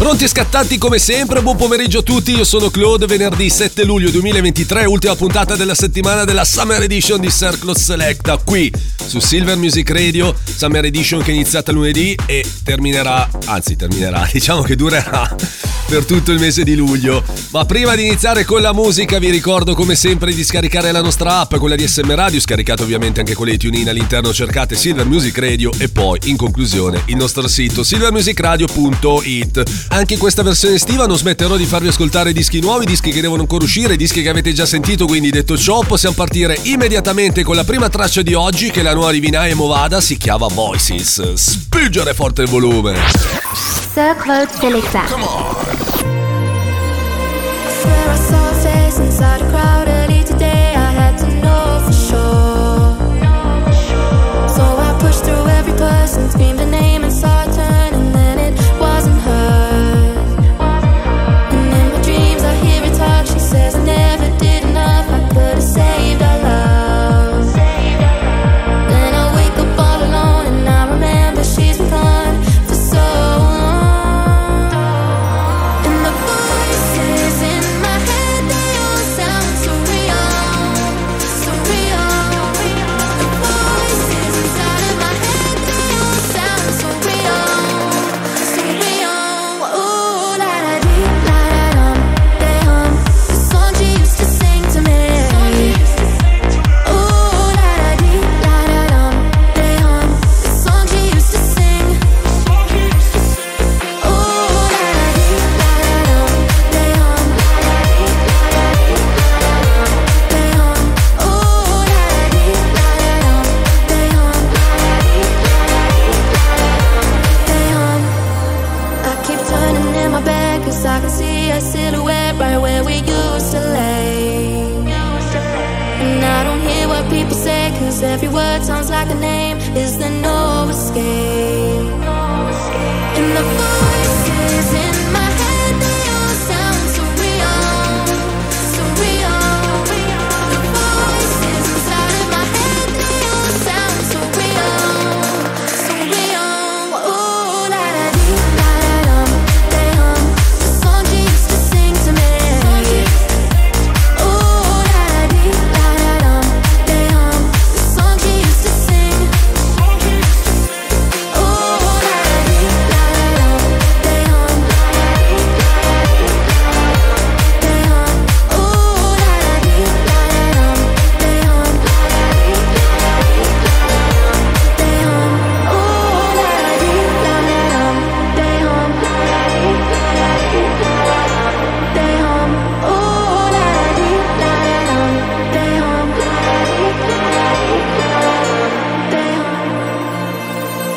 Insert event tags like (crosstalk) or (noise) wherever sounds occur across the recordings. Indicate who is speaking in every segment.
Speaker 1: Pronti e scattanti come sempre, buon pomeriggio a tutti, io sono Claude, venerdì 7 luglio 2023, ultima puntata della settimana della Summer Edition di Circle Selecta, qui su Silver Music Radio, Summer Edition che è iniziata lunedì e terminerà, anzi terminerà, (laughs) diciamo che durerà per tutto il mese di luglio. Ma prima di iniziare con la musica vi ricordo come sempre di scaricare la nostra app, quella di SM Radio, scaricate ovviamente anche quelle di TuneIn all'interno, cercate Silver Music Radio e poi in conclusione il nostro sito silvermusicradio.it. Anche in questa versione estiva non smetterò di farvi ascoltare dischi nuovi, dischi che devono ancora uscire, dischi che avete già sentito, quindi detto ciò possiamo partire immediatamente con la prima traccia di oggi che è la nuova di Vinay e Movada, si chiama Voices. Spingere forte il volume.
Speaker 2: Sir Claude Selecta.
Speaker 3: swear I saw a face inside a crowd early today. I had to know for sure. So I pushed through every person, screamed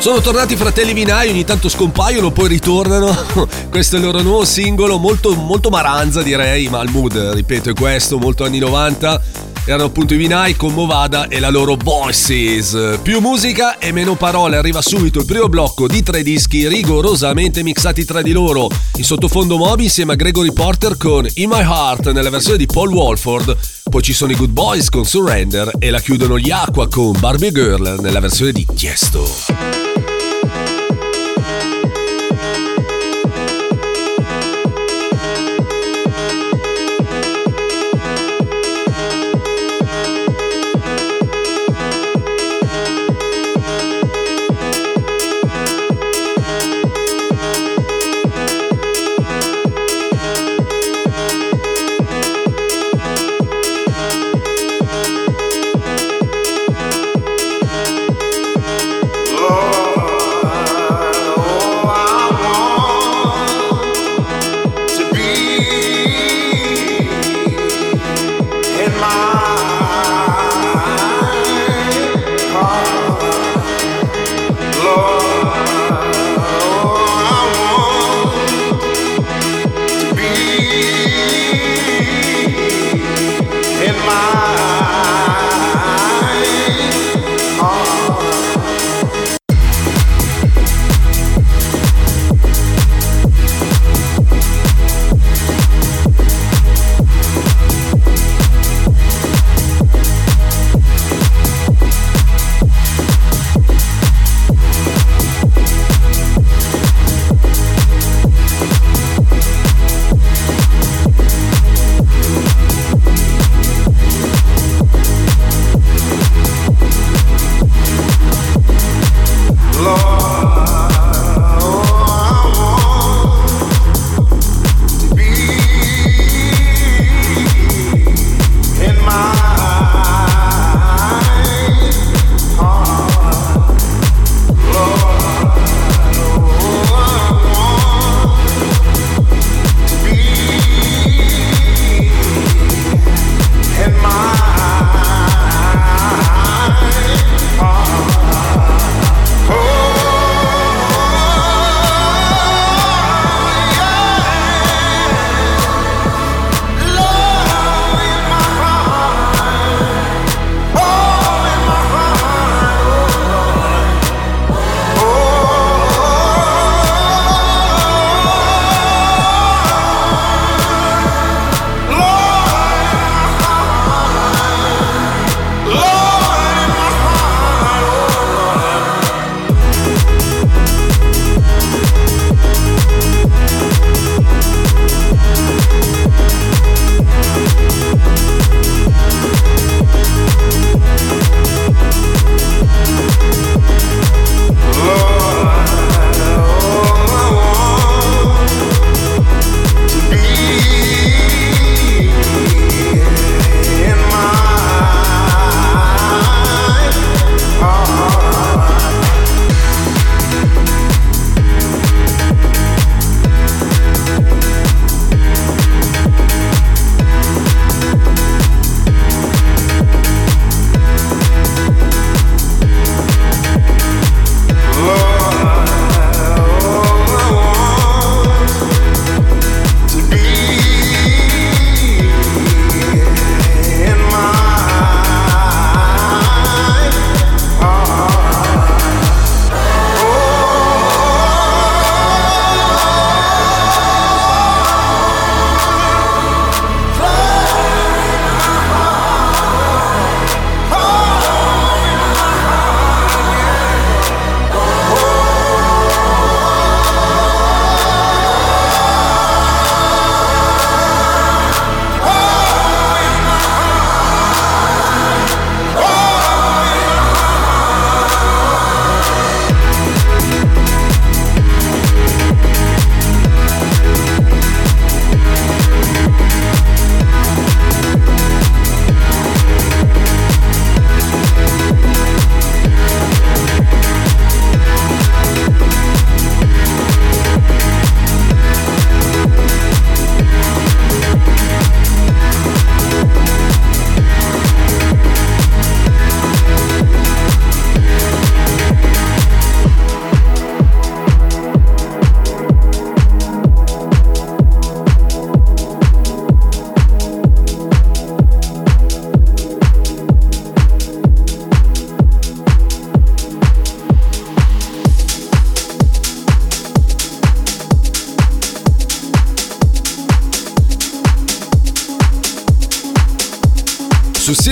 Speaker 1: Sono tornati i fratelli Vinai, ogni tanto scompaiono, poi ritornano. (laughs) questo è il loro nuovo singolo, molto, molto maranza direi, ma il mood, ripeto, è questo, molto anni 90. Erano appunto i Vinai con Movada e la loro Voices. Più musica e meno parole, arriva subito il primo blocco di tre dischi rigorosamente mixati tra di loro. In sottofondo Moby insieme a Gregory Porter con In My Heart nella versione di Paul Walford. Poi ci sono i Good Boys con Surrender e la chiudono gli Aqua con Barbie Girl nella versione di Tiesto.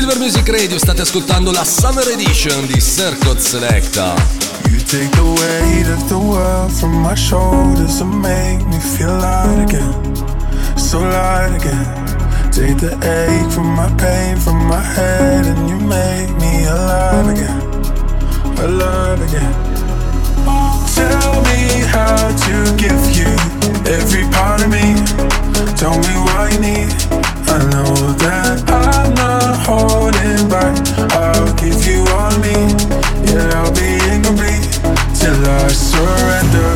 Speaker 1: Silver Music Radio state ascoltando la Summer Edition di Circle Selecta.
Speaker 4: You take the weight of the world from my shoulders and make me feel light again, so light again. Take the ache from my pain from my head and you make me alive again, alive again. Tell me how to give you every part of me. Tell me what you need. I know that not holding back. I'll give you all me. Yeah, I'll be incomplete till I surrender.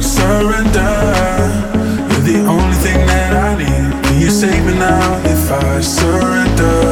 Speaker 4: Surrender. You're the only thing that I need. Can you save me now if I surrender? Surrender.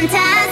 Speaker 5: fantastic.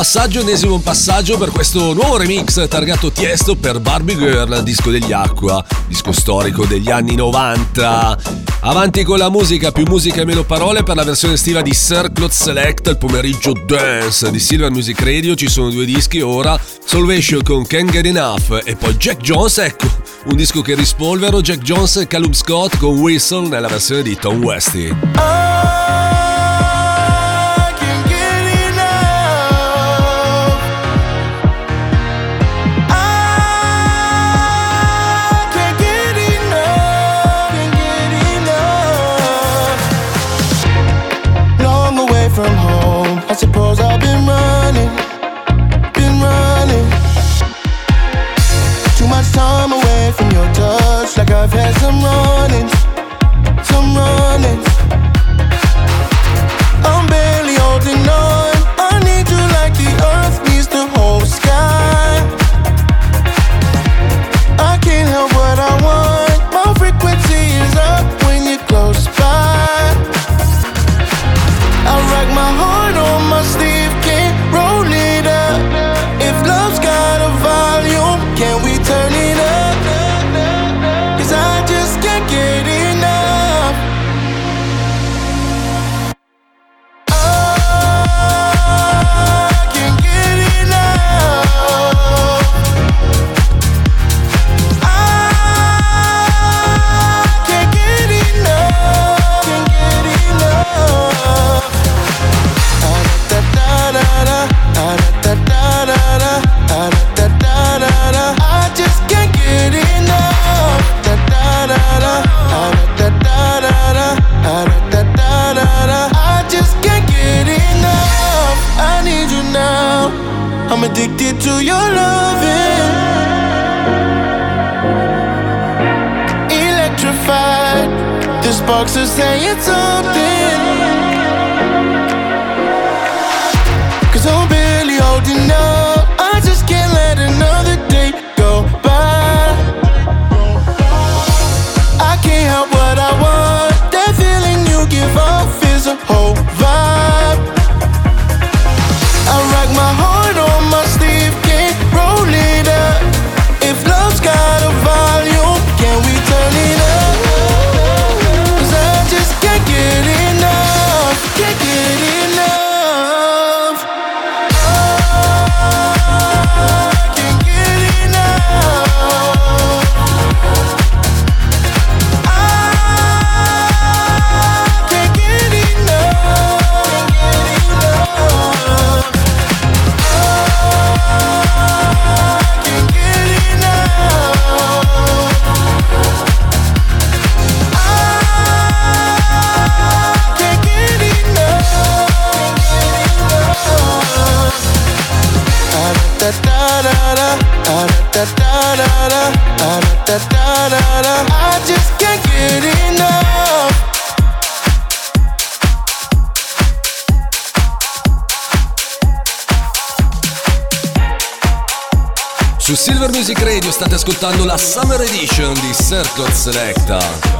Speaker 5: Passaggio, ennesimo passaggio per questo nuovo remix targato Tiesto per Barbie Girl, disco degli Acqua, disco storico degli anni 90. Avanti con la musica, più musica e meno parole per la versione estiva di Circlot Select, il pomeriggio dance di Silver Music Radio. Ci sono due dischi ora, Salvation con Can't Get Enough e poi Jack Jones, ecco, un disco che rispolvero Jack Jones e Calum Scott con Whistle nella versione di Tom Westy. Ascoltando la Summer Edition di Circle Selecta.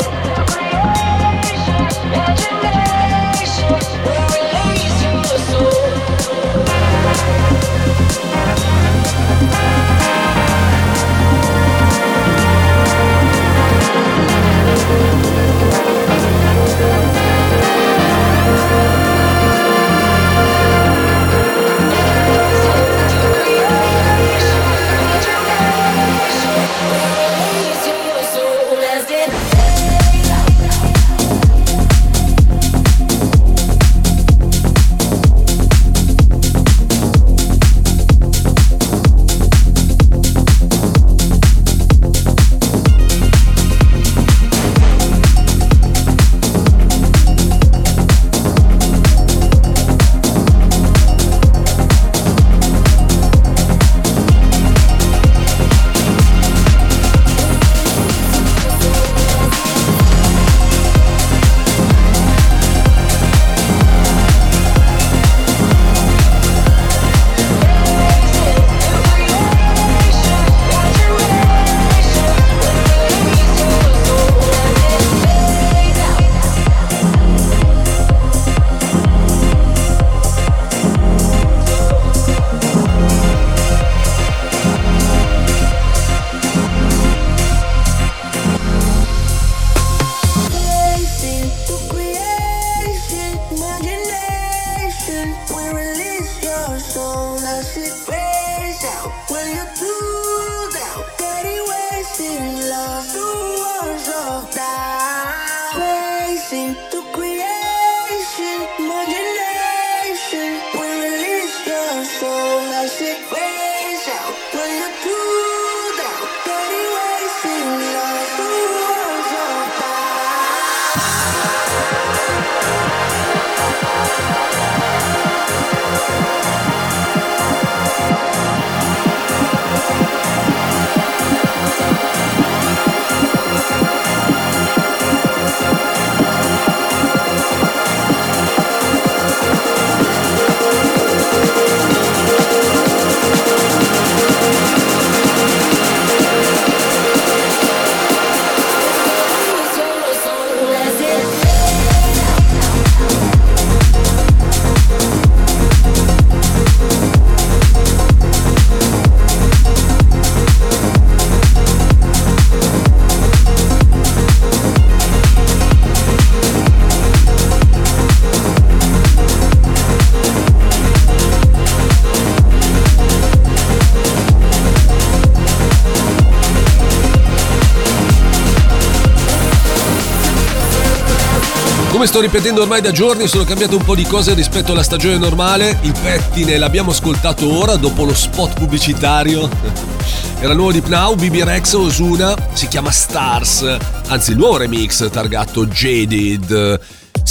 Speaker 1: Come sto ripetendo ormai da giorni, sono cambiate un po' di cose rispetto alla stagione normale. Il pettine l'abbiamo ascoltato ora dopo lo spot pubblicitario. (laughs) Era nuovo di Pnau, BB Rex Osuna, si chiama Stars, anzi il nuovo remix targato Jaded.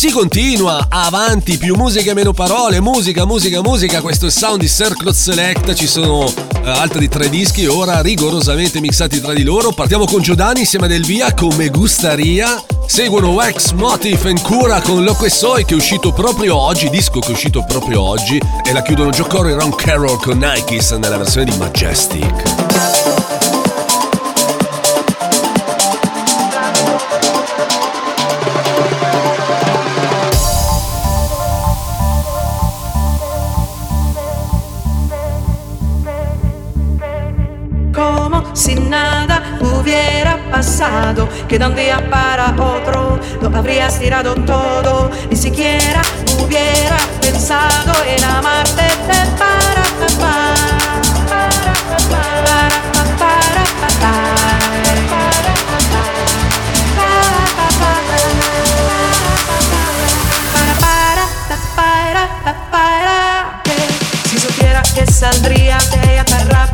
Speaker 1: Si continua, avanti, più musica e meno parole, musica, musica, musica, questo è il sound di Circle Select, ci sono eh, altri tre dischi ora rigorosamente mixati tra di loro. Partiamo con Giordani insieme Del Via con Me Gustaria, seguono Wax Motif e Cura con Lo Que Soy che è uscito proprio oggi, disco che è uscito proprio oggi e la chiudono Corey e Ron Carroll con Nikes nella versione di Majestic.
Speaker 6: Que de un día para otro lo habrías tirado todo, ni siquiera hubiera pensado en amarte de para pa, pa, para pa, pa, para si supiera que saldría de ella tan rápido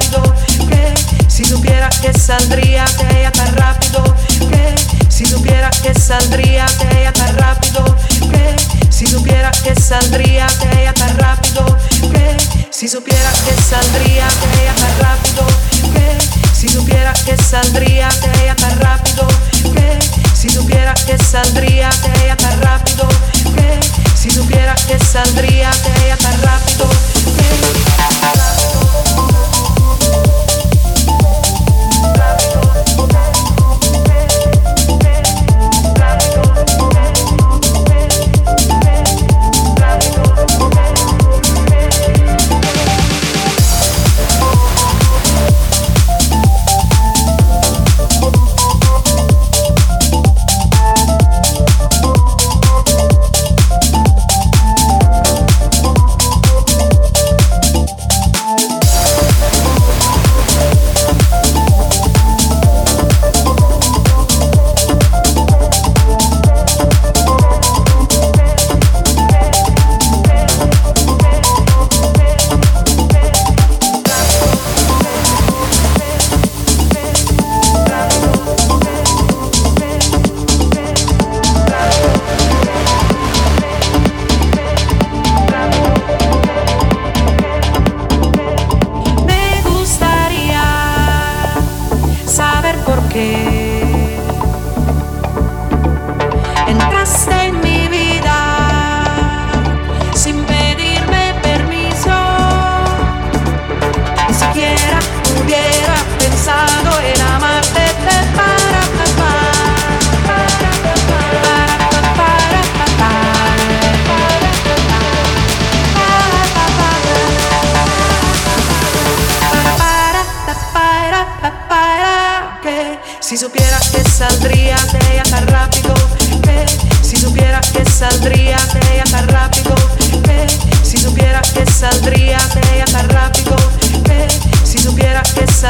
Speaker 6: si supiera que saldría de ella tan rápido que si supiera que saldría de ella tan rápido que si supiera que saldría de ella tan rápido que si supiera que saldría de ella tan rápido que si supiera que saldría de ella tan rápido que si supiera que saldría de ella tan rápido que si supiera que saldría de ella tan rápido Me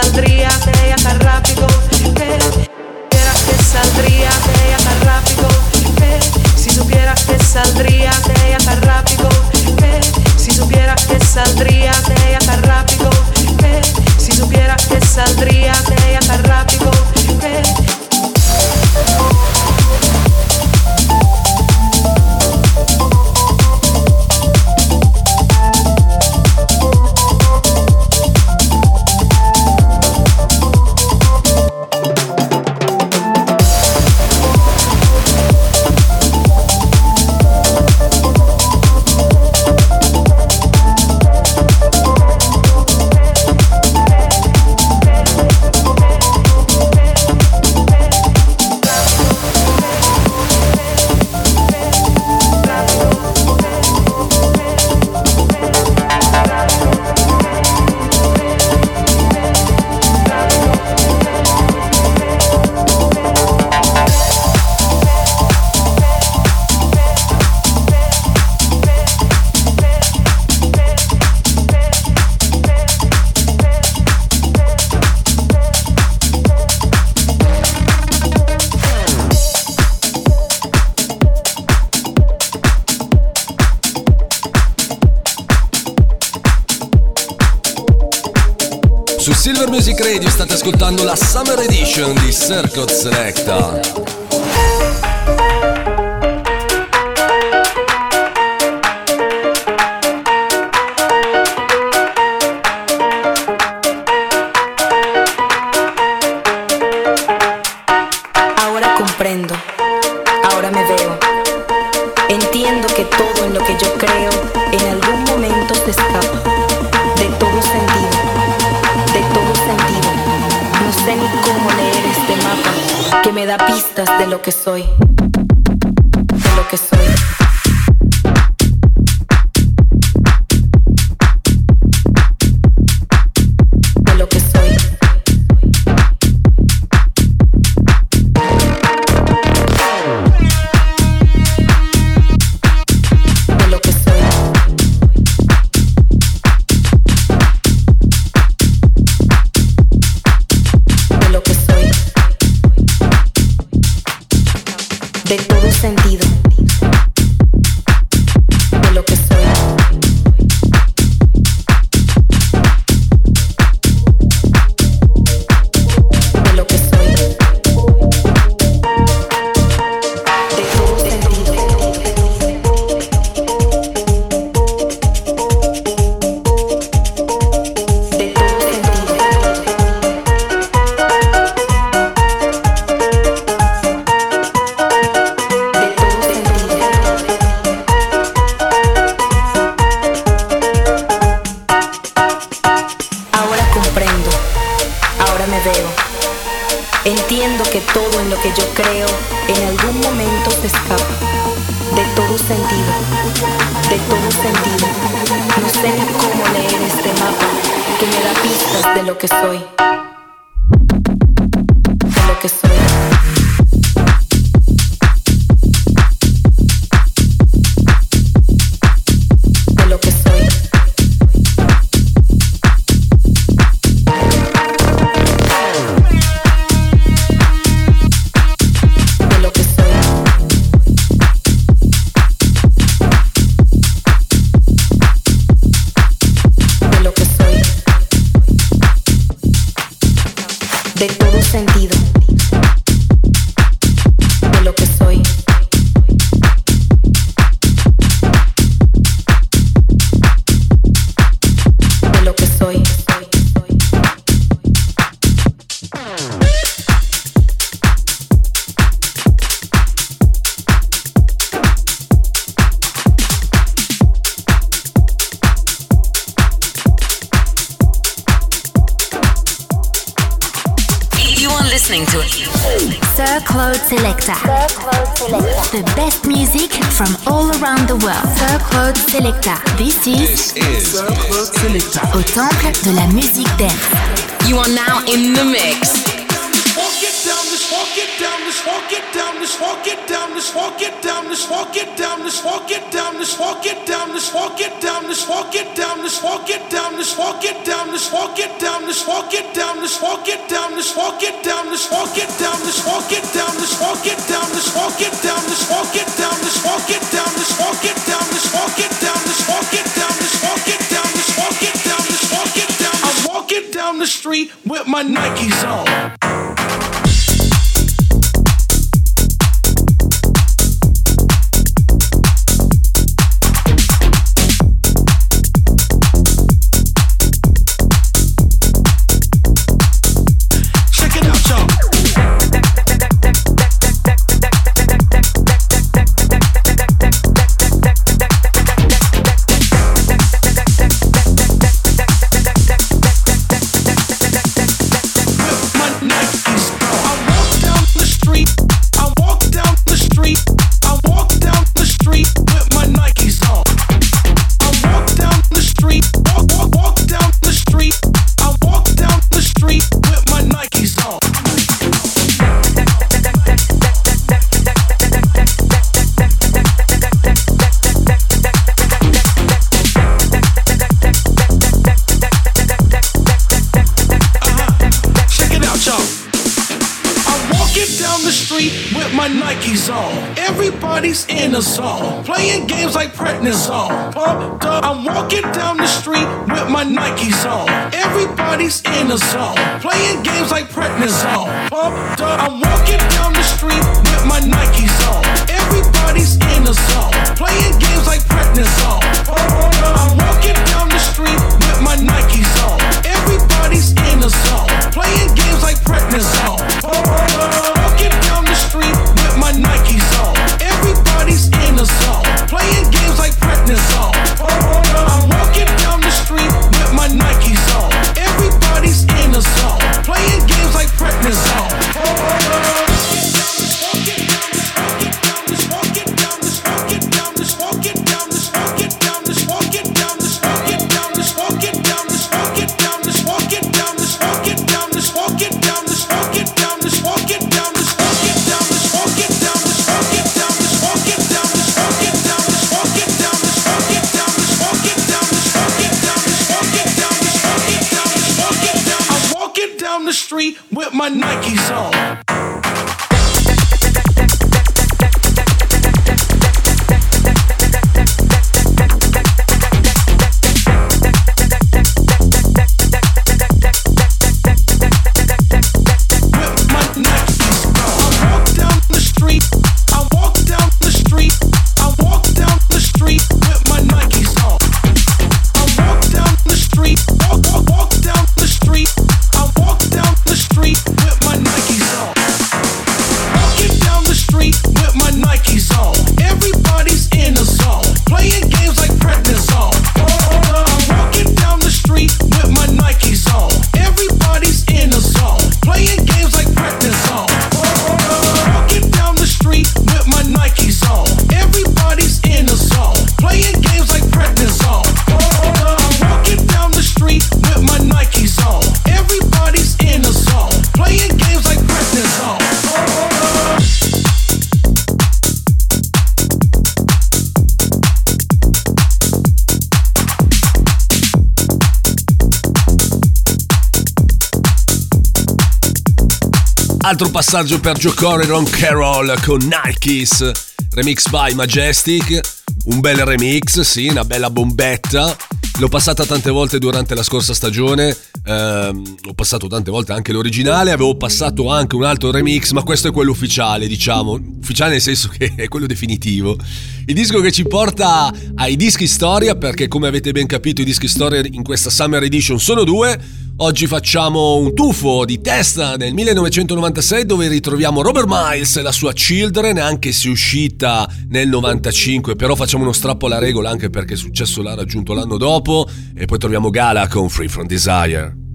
Speaker 6: saldría de rápido, que saldría de ella tan rápido, que si supiera que saldría de ella tan rápido, que si supiera que saldría de ella tan rápido, si supiera que saldría
Speaker 1: Edition di Circle Selecta.
Speaker 7: De lo que soy.
Speaker 1: passaggio per giocare Ron Carroll con Nikes, remix by Majestic, un bel remix, sì, una bella bombetta. L'ho passata tante volte durante la scorsa stagione, ehm, ho passato tante volte anche l'originale, avevo passato anche un altro remix, ma questo è quello ufficiale, diciamo, ufficiale nel senso che è quello definitivo. Il disco che ci porta ai dischi storia, perché come avete ben capito i dischi storia in questa Summer Edition sono due, Oggi facciamo un tuffo di testa nel 1996 dove ritroviamo Robert Miles e la sua Children, anche se uscita nel 95, però facciamo uno strappo alla regola anche perché il successo l'ha raggiunto l'anno dopo e poi troviamo Gala con Free From Desire.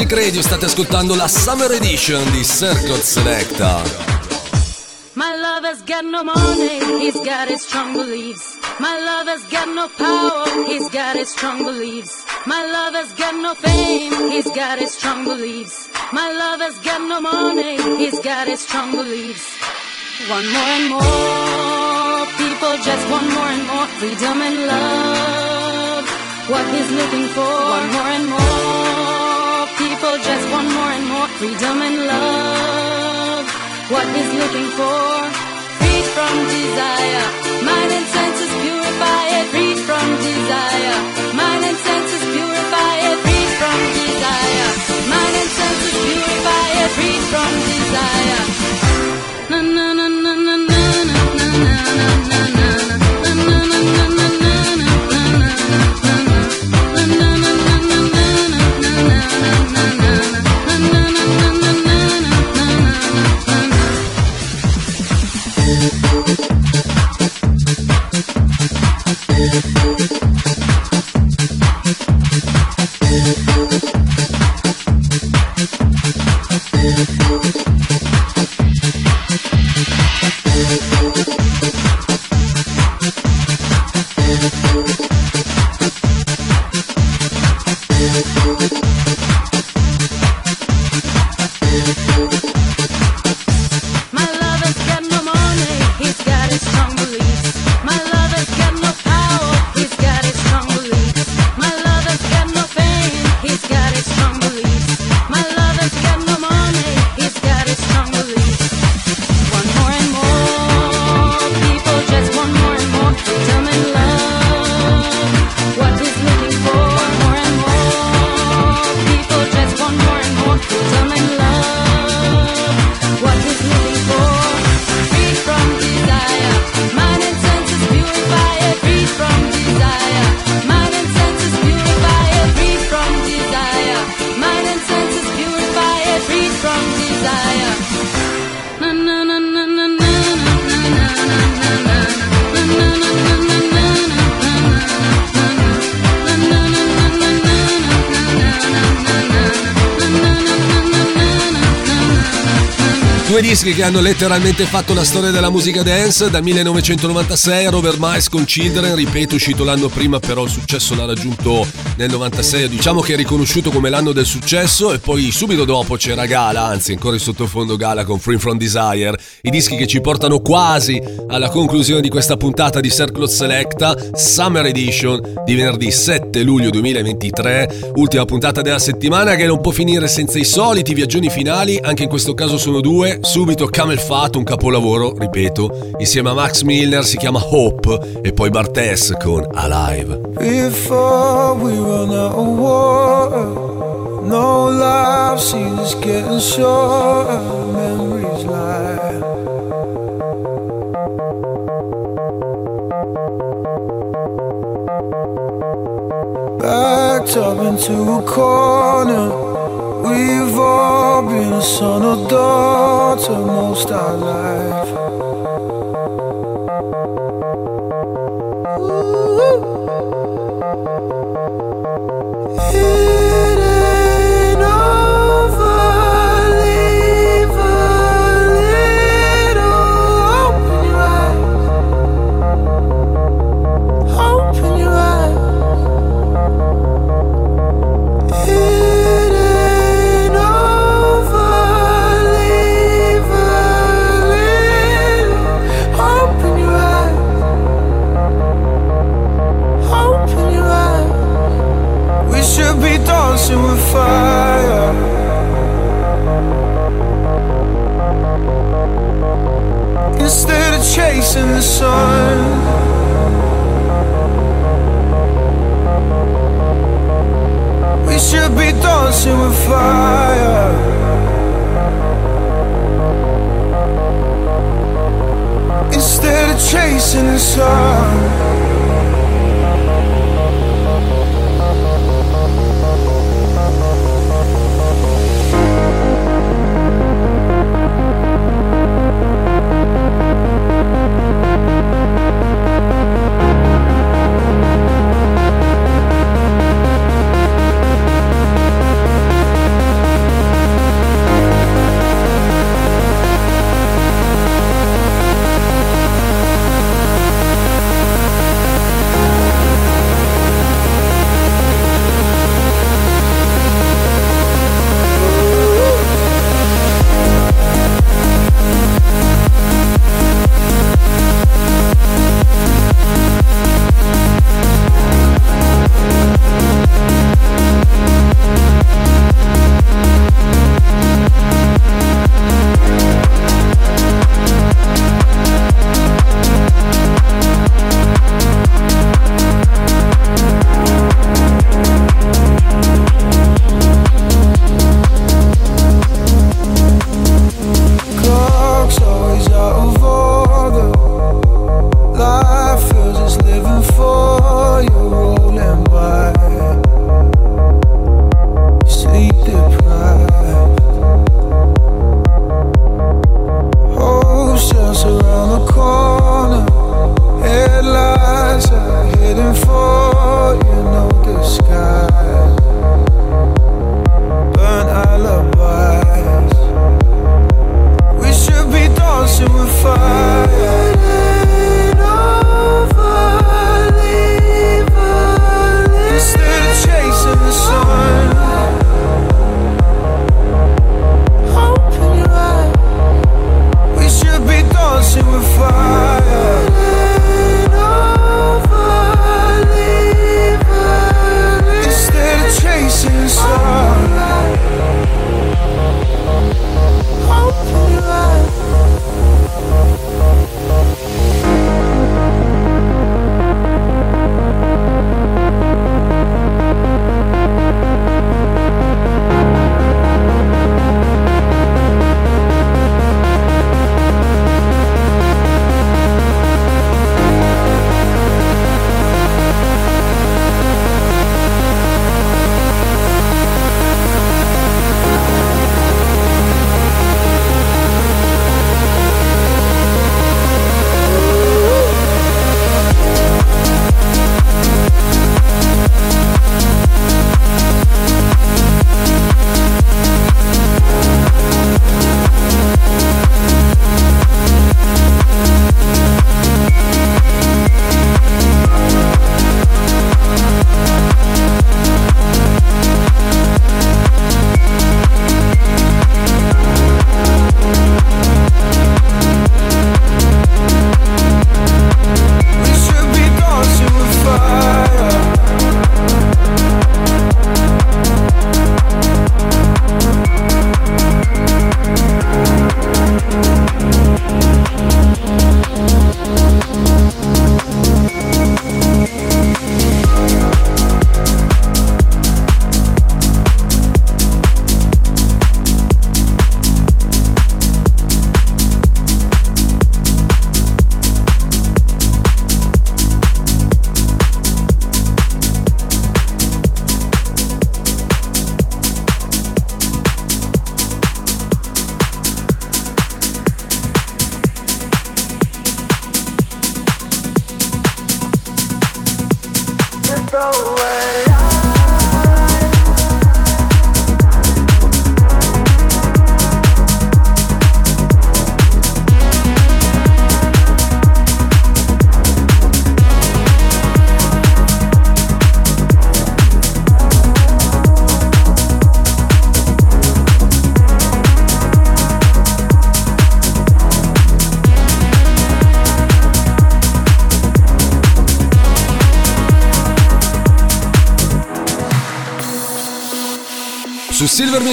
Speaker 1: Music Radio state ascoltando la Summer Edition di Circle Selecta.
Speaker 8: My lover's got no money, he's got his strong beliefs. My lover's got no power, he's got his strong beliefs. My lover's got no fame, he's got his strong beliefs. My lover's got no money, he's got his strong beliefs. One more and more people just want more and more freedom and love. What he's looking for, one more and more just want more and more freedom and love. What is looking for, free from desire, mind and senses purify it, free from desire, mind and senses purify it, free from desire, mind and senses purify it, free from desire. Na na na na na
Speaker 1: We'll be. Che hanno letteralmente fatto la storia della musica dance dal 1996 Robert Miles con Children, ripeto uscito l'anno prima però il successo l'ha raggiunto nel 96, diciamo che è riconosciuto come l'anno del successo e poi subito dopo c'era Gala, anzi ancora in sottofondo Gala con Free From Desire, i dischi che ci portano quasi alla conclusione di questa puntata di Circle Selecta Summer Edition di venerdì 7 luglio 2023, ultima puntata della settimana che non può finire senza i soliti viaggioni finali, anche in questo caso sono due, subito Camel Fat, un capolavoro, ripeto, insieme a Max Milner si chiama Hope e poi Bartes con Alive.
Speaker 9: Before we run out of water, no life seems getting shorter. Memories lie. Backed up into a corner. We've all been a son or daughter most our life. Ooh. It chasing the sun. We should be dancing with fire. Instead of chasing the sun.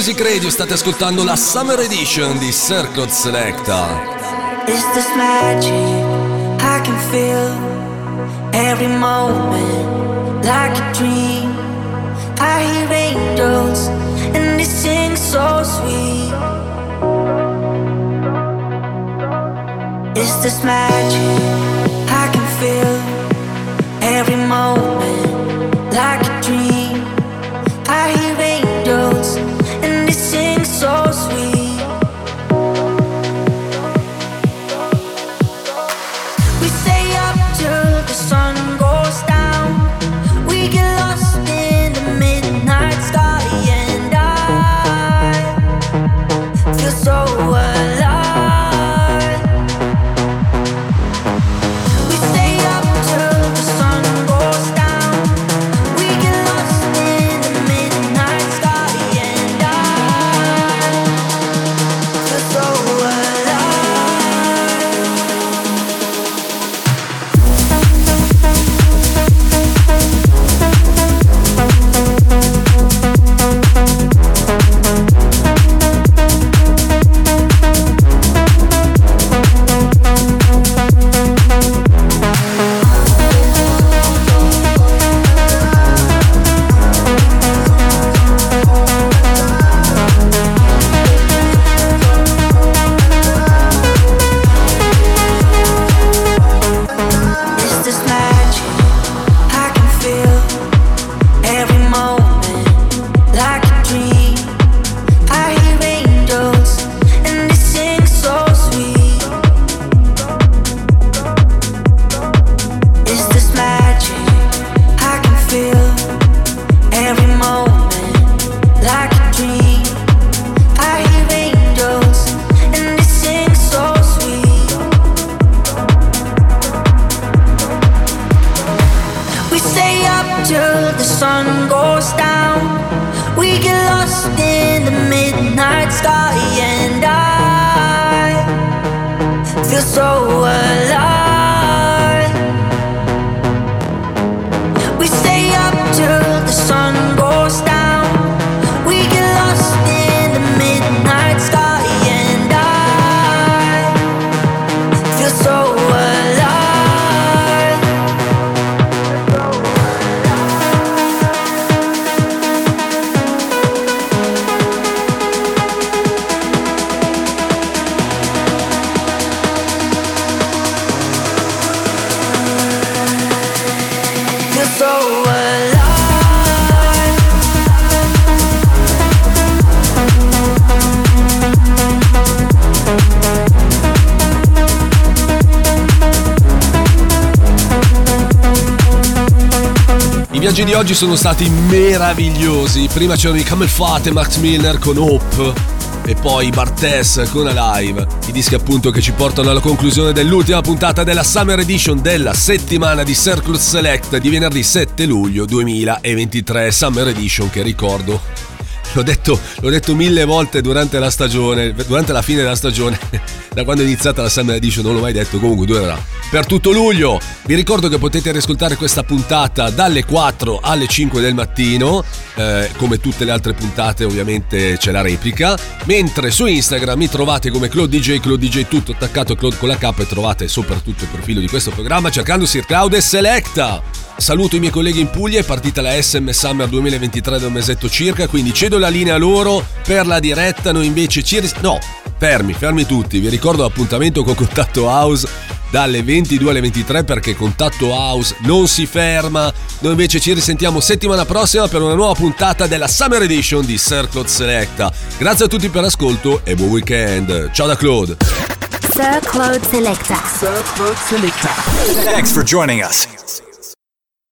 Speaker 1: Music Radio state ascoltando la Summer Edition di Circle Selecta.
Speaker 10: It's this magic I can feel every moment like a dream. I hear angels and they sing so sweet. It's this magic I can feel every moment like a dream.
Speaker 1: Oggi sono stati meravigliosi. Prima c'erano i Camel Fat e Max Milner con Hope. E poi Bartes con Alive, i dischi appunto che ci portano alla conclusione dell'ultima puntata della Summer Edition della settimana di Circle Select di venerdì 7 luglio 2023. Summer Edition che ricordo L'ho detto, l'ho detto mille volte durante la stagione, durante la fine della stagione, (laughs) da quando è iniziata la Summer Edition non l'ho mai detto, comunque durerà per tutto luglio. Vi ricordo che potete riascoltare questa puntata dalle 4 alle 5 del mattino, eh, come tutte le altre puntate ovviamente c'è la replica, mentre su Instagram mi trovate come Claude DJ, Claude DJ tutto attaccato Claude con la K e trovate soprattutto il profilo di questo programma cercando Sir Cloud e Selecta. Saluto i miei colleghi in Puglia, è partita la SM Summer 2023 da un mesetto circa, quindi cedo la linea a loro per la diretta, noi invece ci... ris- no, fermi, fermi tutti, vi ricordo l'appuntamento con Contatto House dalle 22 alle 23 perché Contatto House non si ferma, noi invece ci risentiamo settimana prossima per una nuova puntata della Summer Edition di Circle Selecta. Grazie a tutti per l'ascolto e buon weekend, ciao da Claude!
Speaker 2: Sir Claude Selecta.
Speaker 11: Thanks for joining us.